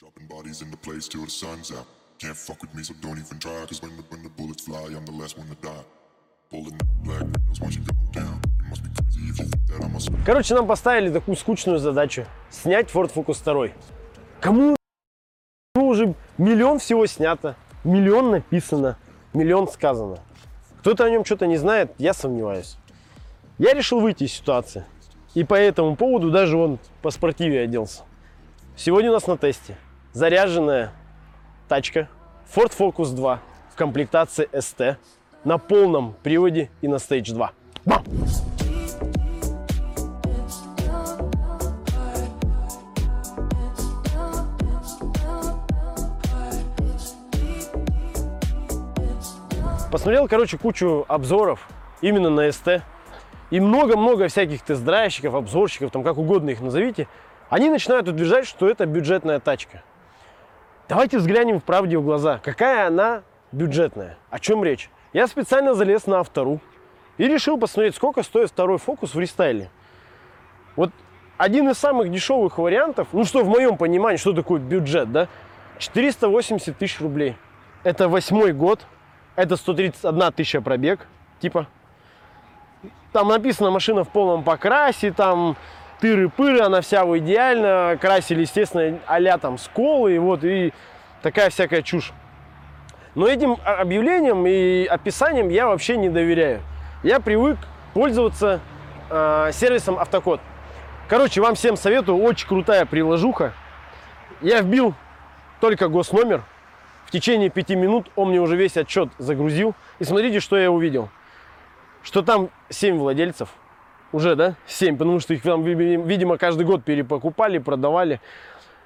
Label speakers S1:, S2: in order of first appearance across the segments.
S1: Dropping bodies in the place till the sun's out. Can't fuck with me, so don't even try. Cause when the, when the bullets fly, I'm the last one to die.
S2: Короче, нам поставили такую скучную задачу. Снять Ford Focus 2. Кому ну, уже миллион всего снято, миллион написано, миллион сказано. Кто-то о нем что-то не знает, я сомневаюсь. Я решил выйти из ситуации. И по этому поводу даже он по спортиве оделся. Сегодня у нас на тесте заряженная тачка Ford Focus 2 в комплектации ST на полном приводе и на Stage 2. Бам! Посмотрел, короче, кучу обзоров именно на СТ. И много-много всяких тест-драйвщиков, обзорщиков, там как угодно их назовите, они начинают утверждать, что это бюджетная тачка. Давайте взглянем в правде в глаза. Какая она бюджетная? О чем речь? Я специально залез на автору и решил посмотреть, сколько стоит второй фокус в рестайле. Вот один из самых дешевых вариантов, ну что в моем понимании, что такое бюджет, да? 480 тысяч рублей. Это восьмой год, это 131 тысяча пробег, типа. Там написано машина в полном покрасе, там тыры-пыры, она вся в идеально. Красили, естественно, а там сколы, и вот, и такая всякая чушь. Но этим объявлением и описанием я вообще не доверяю. Я привык пользоваться э, сервисом Автокод. Короче, вам всем советую, очень крутая приложуха. Я вбил только госномер. В течение пяти минут он мне уже весь отчет загрузил. И смотрите, что я увидел. Что там 7 владельцев. Уже, да? 7, потому что их там, видимо, каждый год перепокупали, продавали.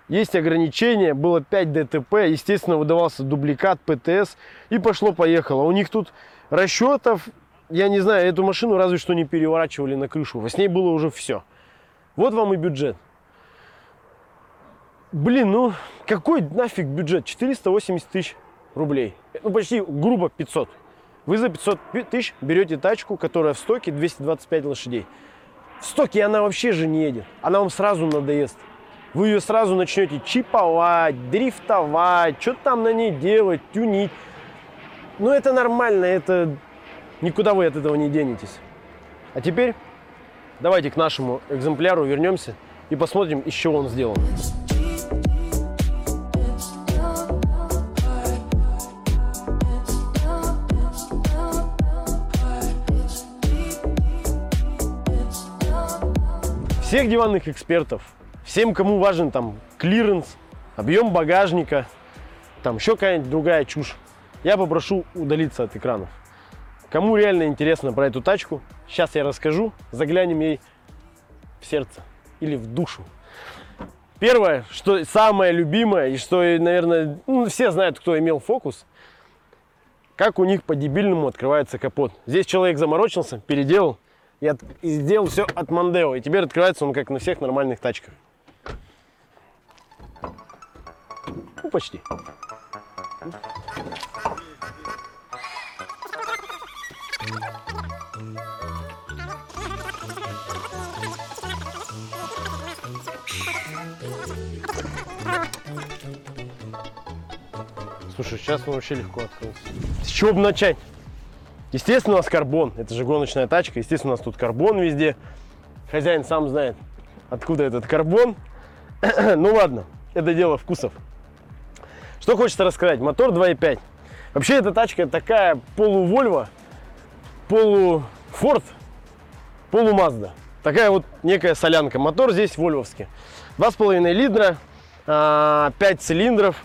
S2: Есть ограничения, было 5 ДТП, естественно, выдавался дубликат, ПТС, и пошло-поехало. У них тут расчетов, я не знаю, эту машину разве что не переворачивали на крышу. С ней было уже все. Вот вам и бюджет. Блин, ну какой нафиг бюджет? 480 тысяч рублей. Ну почти грубо 500. Вы за 500 тысяч берете тачку, которая в стоке 225 лошадей. В стоке она вообще же не едет. Она вам сразу надоест. Вы ее сразу начнете чиповать, дрифтовать, что-то там на ней делать, тюнить. Ну это нормально, это никуда вы от этого не денетесь. А теперь давайте к нашему экземпляру вернемся и посмотрим, из чего он сделан. Всех диванных экспертов, всем, кому важен там клиренс, объем багажника, там еще какая-нибудь другая чушь, я попрошу удалиться от экранов. Кому реально интересно про эту тачку, сейчас я расскажу, заглянем ей в сердце или в душу. Первое, что самое любимое, и что, наверное, ну, все знают, кто имел фокус, как у них по-дебильному открывается капот. Здесь человек заморочился, переделал, и сделал все от Мандео. И теперь открывается он как на всех нормальных тачках. Ну, почти. Слушай, сейчас он вообще легко открылся. С чего бы начать? Естественно, у нас карбон. Это же гоночная тачка. Естественно, у нас тут карбон везде. Хозяин сам знает, откуда этот карбон. ну ладно, это дело вкусов. Что хочется рассказать. Мотор 2.5. Вообще эта тачка такая полу-Вольво, полу-Форд, полу-Мазда. Такая вот некая солянка. Мотор здесь вольвовский. 2,5 литра, 5 а, цилиндров.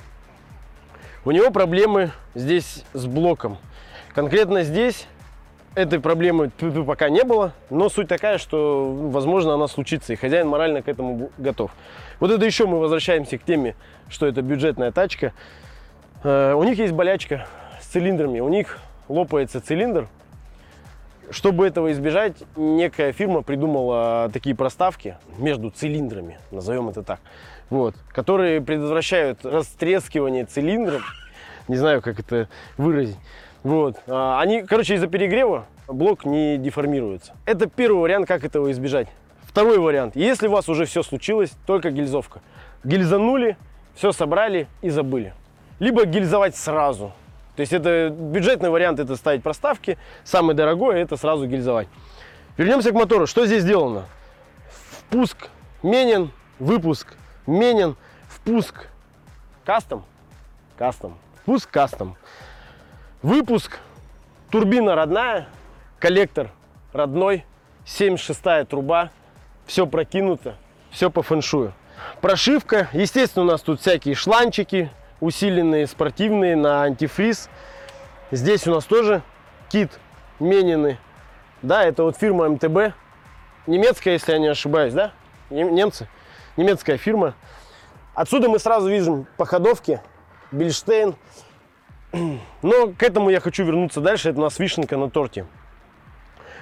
S2: У него проблемы здесь с блоком. Конкретно здесь этой проблемы пока не было, но суть такая, что, возможно, она случится, и хозяин морально к этому готов. Вот это еще мы возвращаемся к теме, что это бюджетная тачка. Э, у них есть болячка с цилиндрами, у них лопается цилиндр. Чтобы этого избежать, некая фирма придумала такие проставки между цилиндрами, назовем это так, вот, которые предотвращают растрескивание цилиндров. Не знаю, как это выразить. Вот. А, они, короче, из-за перегрева блок не деформируется. Это первый вариант, как этого избежать. Второй вариант. Если у вас уже все случилось, только гильзовка. Гильзанули, все собрали и забыли. Либо гильзовать сразу. То есть это бюджетный вариант, это ставить проставки. Самый дорогой, это сразу гильзовать. Вернемся к мотору. Что здесь сделано? Впуск менен, выпуск менен, впуск кастом, кастом, впуск кастом. Выпуск, турбина родная, коллектор родной, 76 труба, все прокинуто, все по фэншую. Прошивка, естественно, у нас тут всякие шланчики, усиленные спортивные на антифриз. Здесь у нас тоже кит Менины. Да, это вот фирма МТБ. Немецкая, если я не ошибаюсь, да? Немцы. Немецкая фирма. Отсюда мы сразу видим по ходовке Бильштейн. Но к этому я хочу вернуться дальше. Это у нас вишенка на торте.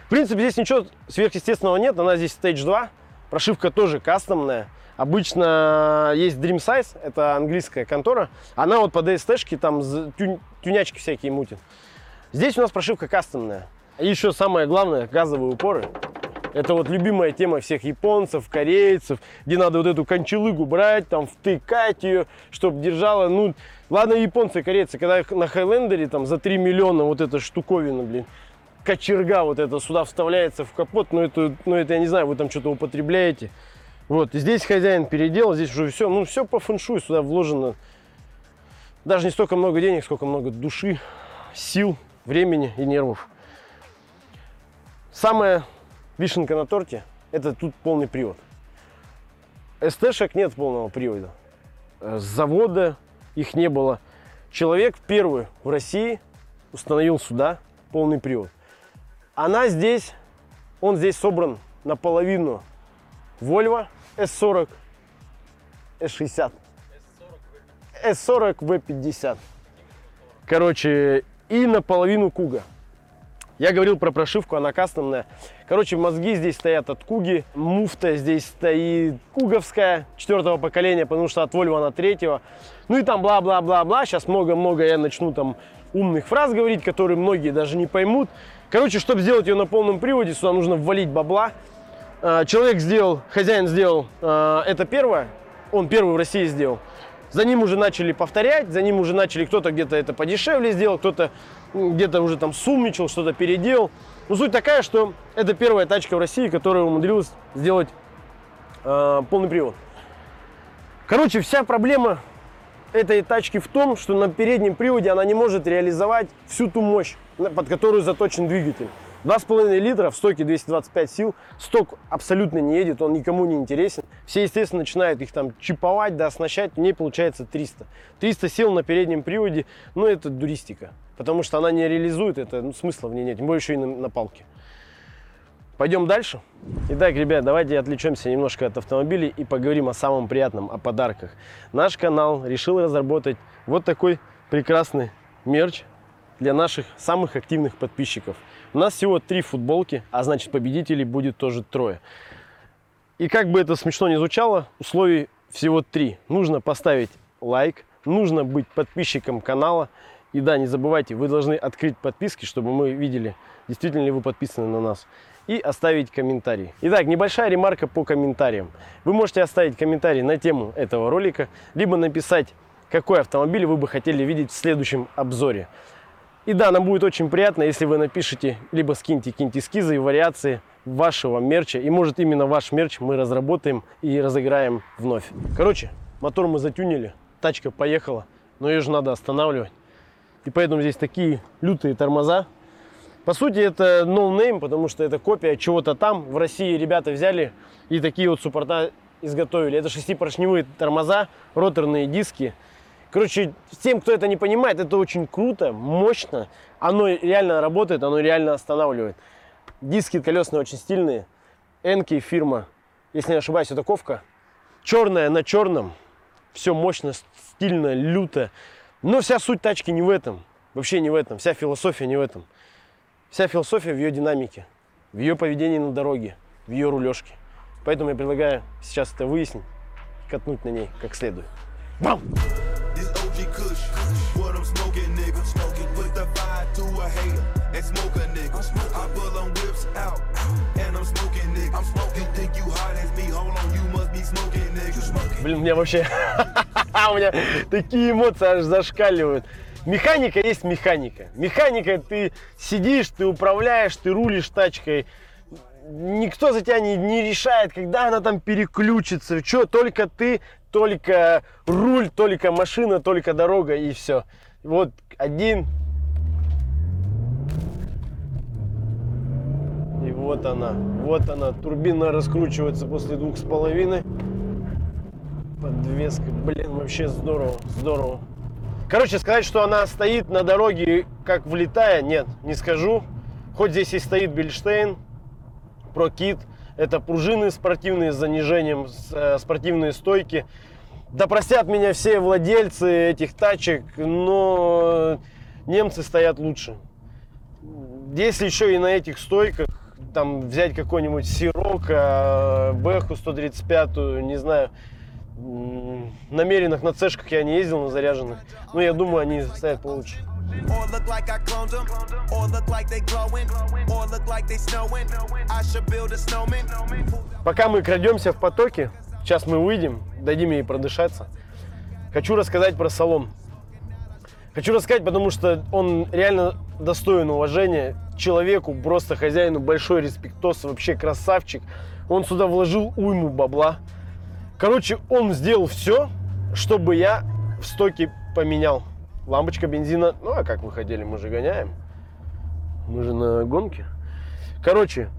S2: В принципе, здесь ничего сверхъестественного нет. Она здесь Stage 2. Прошивка тоже кастомная. Обычно есть Dream Size, это английская контора. Она вот по DST-шке там тю, тюнячки всякие мутит. Здесь у нас прошивка кастомная. И еще самое главное, газовые упоры. Это вот любимая тема всех японцев, корейцев, где надо вот эту кончалыгу брать, там втыкать ее, чтобы держала. Ну, ладно, японцы, корейцы, когда на Хайлендере там за 3 миллиона вот эта штуковина, блин, кочерга вот эта сюда вставляется в капот, но это, ну это я не знаю, вы там что-то употребляете. Вот, здесь хозяин переделал, здесь уже все, ну все по фэншуй сюда вложено. Даже не столько много денег, сколько много души, сил, времени и нервов. Самая вишенка на торте, это тут полный привод. СТ-шек нет полного привода. С завода их не было. Человек первый в России установил сюда полный привод. Она здесь, он здесь собран наполовину Volvo S40, S60, S40 V50. Короче, и наполовину Куга. Я говорил про прошивку, она кастомная. Короче, мозги здесь стоят от Куги, муфта здесь стоит куговская, четвертого поколения, потому что от Volvo она третьего. Ну и там бла-бла-бла-бла. Сейчас много-много я начну там умных фраз говорить, которые многие даже не поймут. Короче, чтобы сделать ее на полном приводе, сюда нужно ввалить бабла. А, человек сделал, хозяин сделал а, это первое, он первый в России сделал. За ним уже начали повторять, за ним уже начали кто-то где-то это подешевле сделал, кто-то где-то уже там сумничал, что-то переделал. Но суть такая, что это первая тачка в России, которая умудрилась сделать э, полный привод. Короче, вся проблема этой тачки в том, что на переднем приводе она не может реализовать всю ту мощь, под которую заточен двигатель. 2,5 литра в стоке 225 сил. Сток абсолютно не едет, он никому не интересен. Все, естественно, начинают их там чиповать, да, оснащать. В ней получается 300. 300 сил на переднем приводе, ну это дуристика. Потому что она не реализует это, ну, смысла в ней нет, тем более еще и на, на палке. Пойдем дальше. Итак, ребят, давайте отвлечемся немножко от автомобилей и поговорим о самом приятном, о подарках. Наш канал решил разработать вот такой прекрасный мерч для наших самых активных подписчиков. У нас всего три футболки, а значит победителей будет тоже трое. И как бы это смешно не звучало, условий всего три. Нужно поставить лайк, нужно быть подписчиком канала. И да, не забывайте, вы должны открыть подписки, чтобы мы видели, действительно ли вы подписаны на нас. И оставить комментарий. Итак, небольшая ремарка по комментариям. Вы можете оставить комментарий на тему этого ролика, либо написать, какой автомобиль вы бы хотели видеть в следующем обзоре. И да, нам будет очень приятно, если вы напишите, либо скиньте какие-нибудь эскизы и вариации вашего мерча. И может именно ваш мерч мы разработаем и разыграем вновь. Короче, мотор мы затюнили, тачка поехала, но ее же надо останавливать. И поэтому здесь такие лютые тормоза. По сути, это no name, потому что это копия чего-то там. В России ребята взяли и такие вот суппорта изготовили. Это шестипоршневые тормоза, роторные диски. Короче, тем, кто это не понимает, это очень круто, мощно. Оно реально работает, оно реально останавливает. Диски колесные очень стильные. Энки фирма, если не ошибаюсь, это ковка. Черная на черном. Все мощно, стильно, люто. Но вся суть тачки не в этом. Вообще не в этом. Вся философия не в этом. Вся философия в ее динамике, в ее поведении на дороге, в ее рулежке. Поэтому я предлагаю сейчас это выяснить катнуть на ней как следует. Бам! Блин, мне вообще У меня такие эмоции аж зашкаливают. Механика есть механика. Механика, ты сидишь, ты управляешь, ты рулишь тачкой. Никто за тебя не, не решает, когда она там переключится. Что, только ты, только руль, только машина, только дорога и все. Вот один. И вот она, вот она. Турбина раскручивается после двух с половиной. Подвеска, блин, вообще здорово, здорово. Короче, сказать, что она стоит на дороге, как влетая, нет, не скажу. Хоть здесь и стоит Бельштейн, Прокит, это пружины спортивные с занижением, э, спортивные стойки. Да простят меня все владельцы этих тачек, но немцы стоят лучше. Если еще и на этих стойках там взять какой-нибудь Сирок, э, Бэху 135, не знаю, намеренных на цешках я не ездил, на заряженных. Но я думаю, они стоят получше. Пока мы крадемся в потоке, сейчас мы выйдем, дадим ей продышаться. Хочу рассказать про салон. Хочу рассказать, потому что он реально достоин уважения. Человеку, просто хозяину большой респектос, вообще красавчик. Он сюда вложил уйму бабла. Короче, он сделал все, чтобы я в стоке поменял. Лампочка бензина, ну а как вы хотели, мы же гоняем. Мы же на гонке. Короче,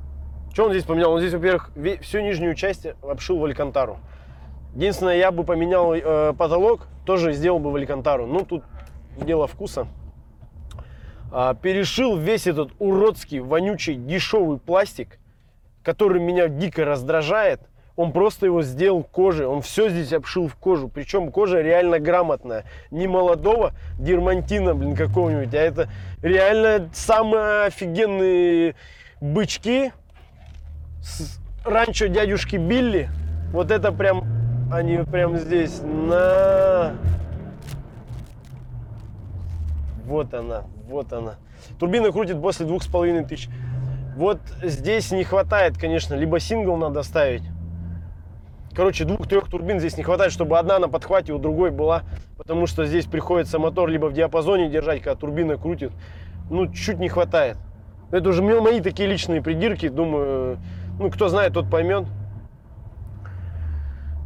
S2: что он здесь поменял? Он здесь, во-первых, всю нижнюю часть обшил в Алькантару. Единственное, я бы поменял э, потолок, тоже сделал бы в Алькантару. Ну, тут дело вкуса. А, перешил весь этот уродский, вонючий, дешевый пластик, который меня дико раздражает – он просто его сделал кожей, он все здесь обшил в кожу. Причем кожа реально грамотная. Не молодого дермантина, блин, какого-нибудь, а это реально самые офигенные бычки с ранчо дядюшки Билли. Вот это прям, они прям здесь на... Вот она, вот она. Турбина крутит после двух с половиной тысяч. Вот здесь не хватает, конечно, либо сингл надо ставить, Короче, двух-трех турбин здесь не хватает, чтобы одна на подхвате у другой была. Потому что здесь приходится мотор либо в диапазоне держать, когда турбина крутит. Ну, чуть не хватает. Это уже мои такие личные придирки. Думаю, ну, кто знает, тот поймет.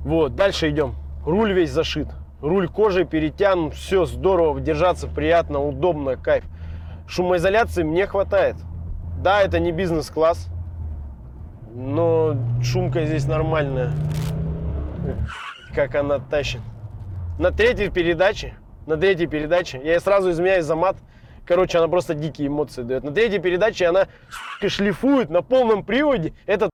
S2: Вот, дальше идем. Руль весь зашит. Руль кожей перетянут. Все здорово, держаться приятно, удобно, кайф. Шумоизоляции мне хватает. Да, это не бизнес-класс. Но шумка здесь нормальная как она тащит. На третьей передаче, на третьей передаче, я сразу изменяюсь за мат, короче, она просто дикие эмоции дает. На третьей передаче она шлифует на полном приводе. Это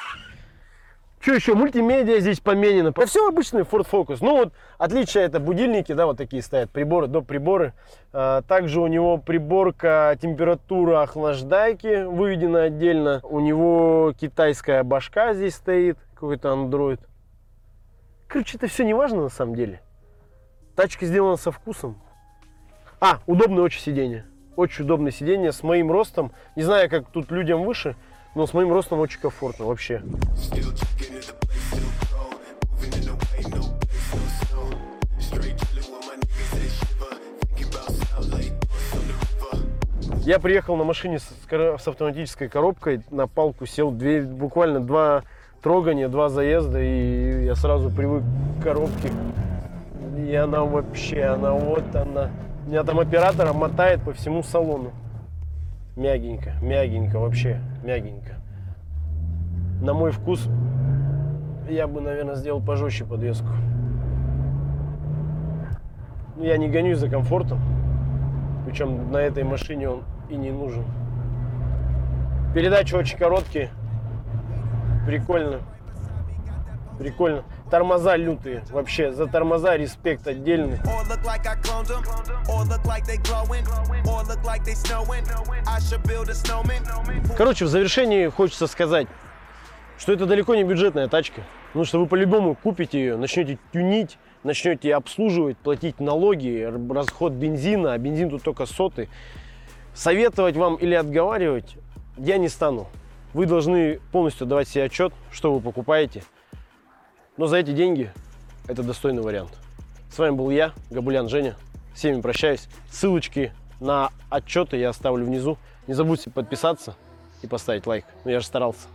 S2: что еще? Мультимедиа здесь поменено. Да все обычный Ford Focus. Ну вот отличие это будильники, да, вот такие стоят, приборы, до приборы. А, также у него приборка температура охлаждайки выведена отдельно. У него китайская башка здесь стоит, какой-то Android. Короче, это все не важно на самом деле. Тачка сделана со вкусом. А, удобное очень сиденье. Очень удобное сиденье с моим ростом. Не знаю, как тут людям выше, но с моим ростом очень комфортно вообще. Я приехал на машине с, с автоматической коробкой, на палку сел, две, буквально два трогание, два заезда, и я сразу привык к коробке. И она вообще, она вот она. Меня там оператора мотает по всему салону. Мягенько, мягенько, вообще мягенько. На мой вкус я бы, наверное, сделал пожестче подвеску. Я не гонюсь за комфортом. Причем на этой машине он и не нужен. Передачи очень короткие. Прикольно. Прикольно. Тормоза лютые. Вообще, за тормоза респект отдельный. Короче, в завершении хочется сказать, что это далеко не бюджетная тачка. Потому что вы по-любому купите ее, начнете тюнить, начнете обслуживать, платить налоги, расход бензина, а бензин тут только сотый. Советовать вам или отговаривать я не стану. Вы должны полностью давать себе отчет, что вы покупаете. Но за эти деньги это достойный вариант. С вами был я, Габулян Женя. Всеми прощаюсь. Ссылочки на отчеты я оставлю внизу. Не забудьте подписаться и поставить лайк. Ну, я же старался.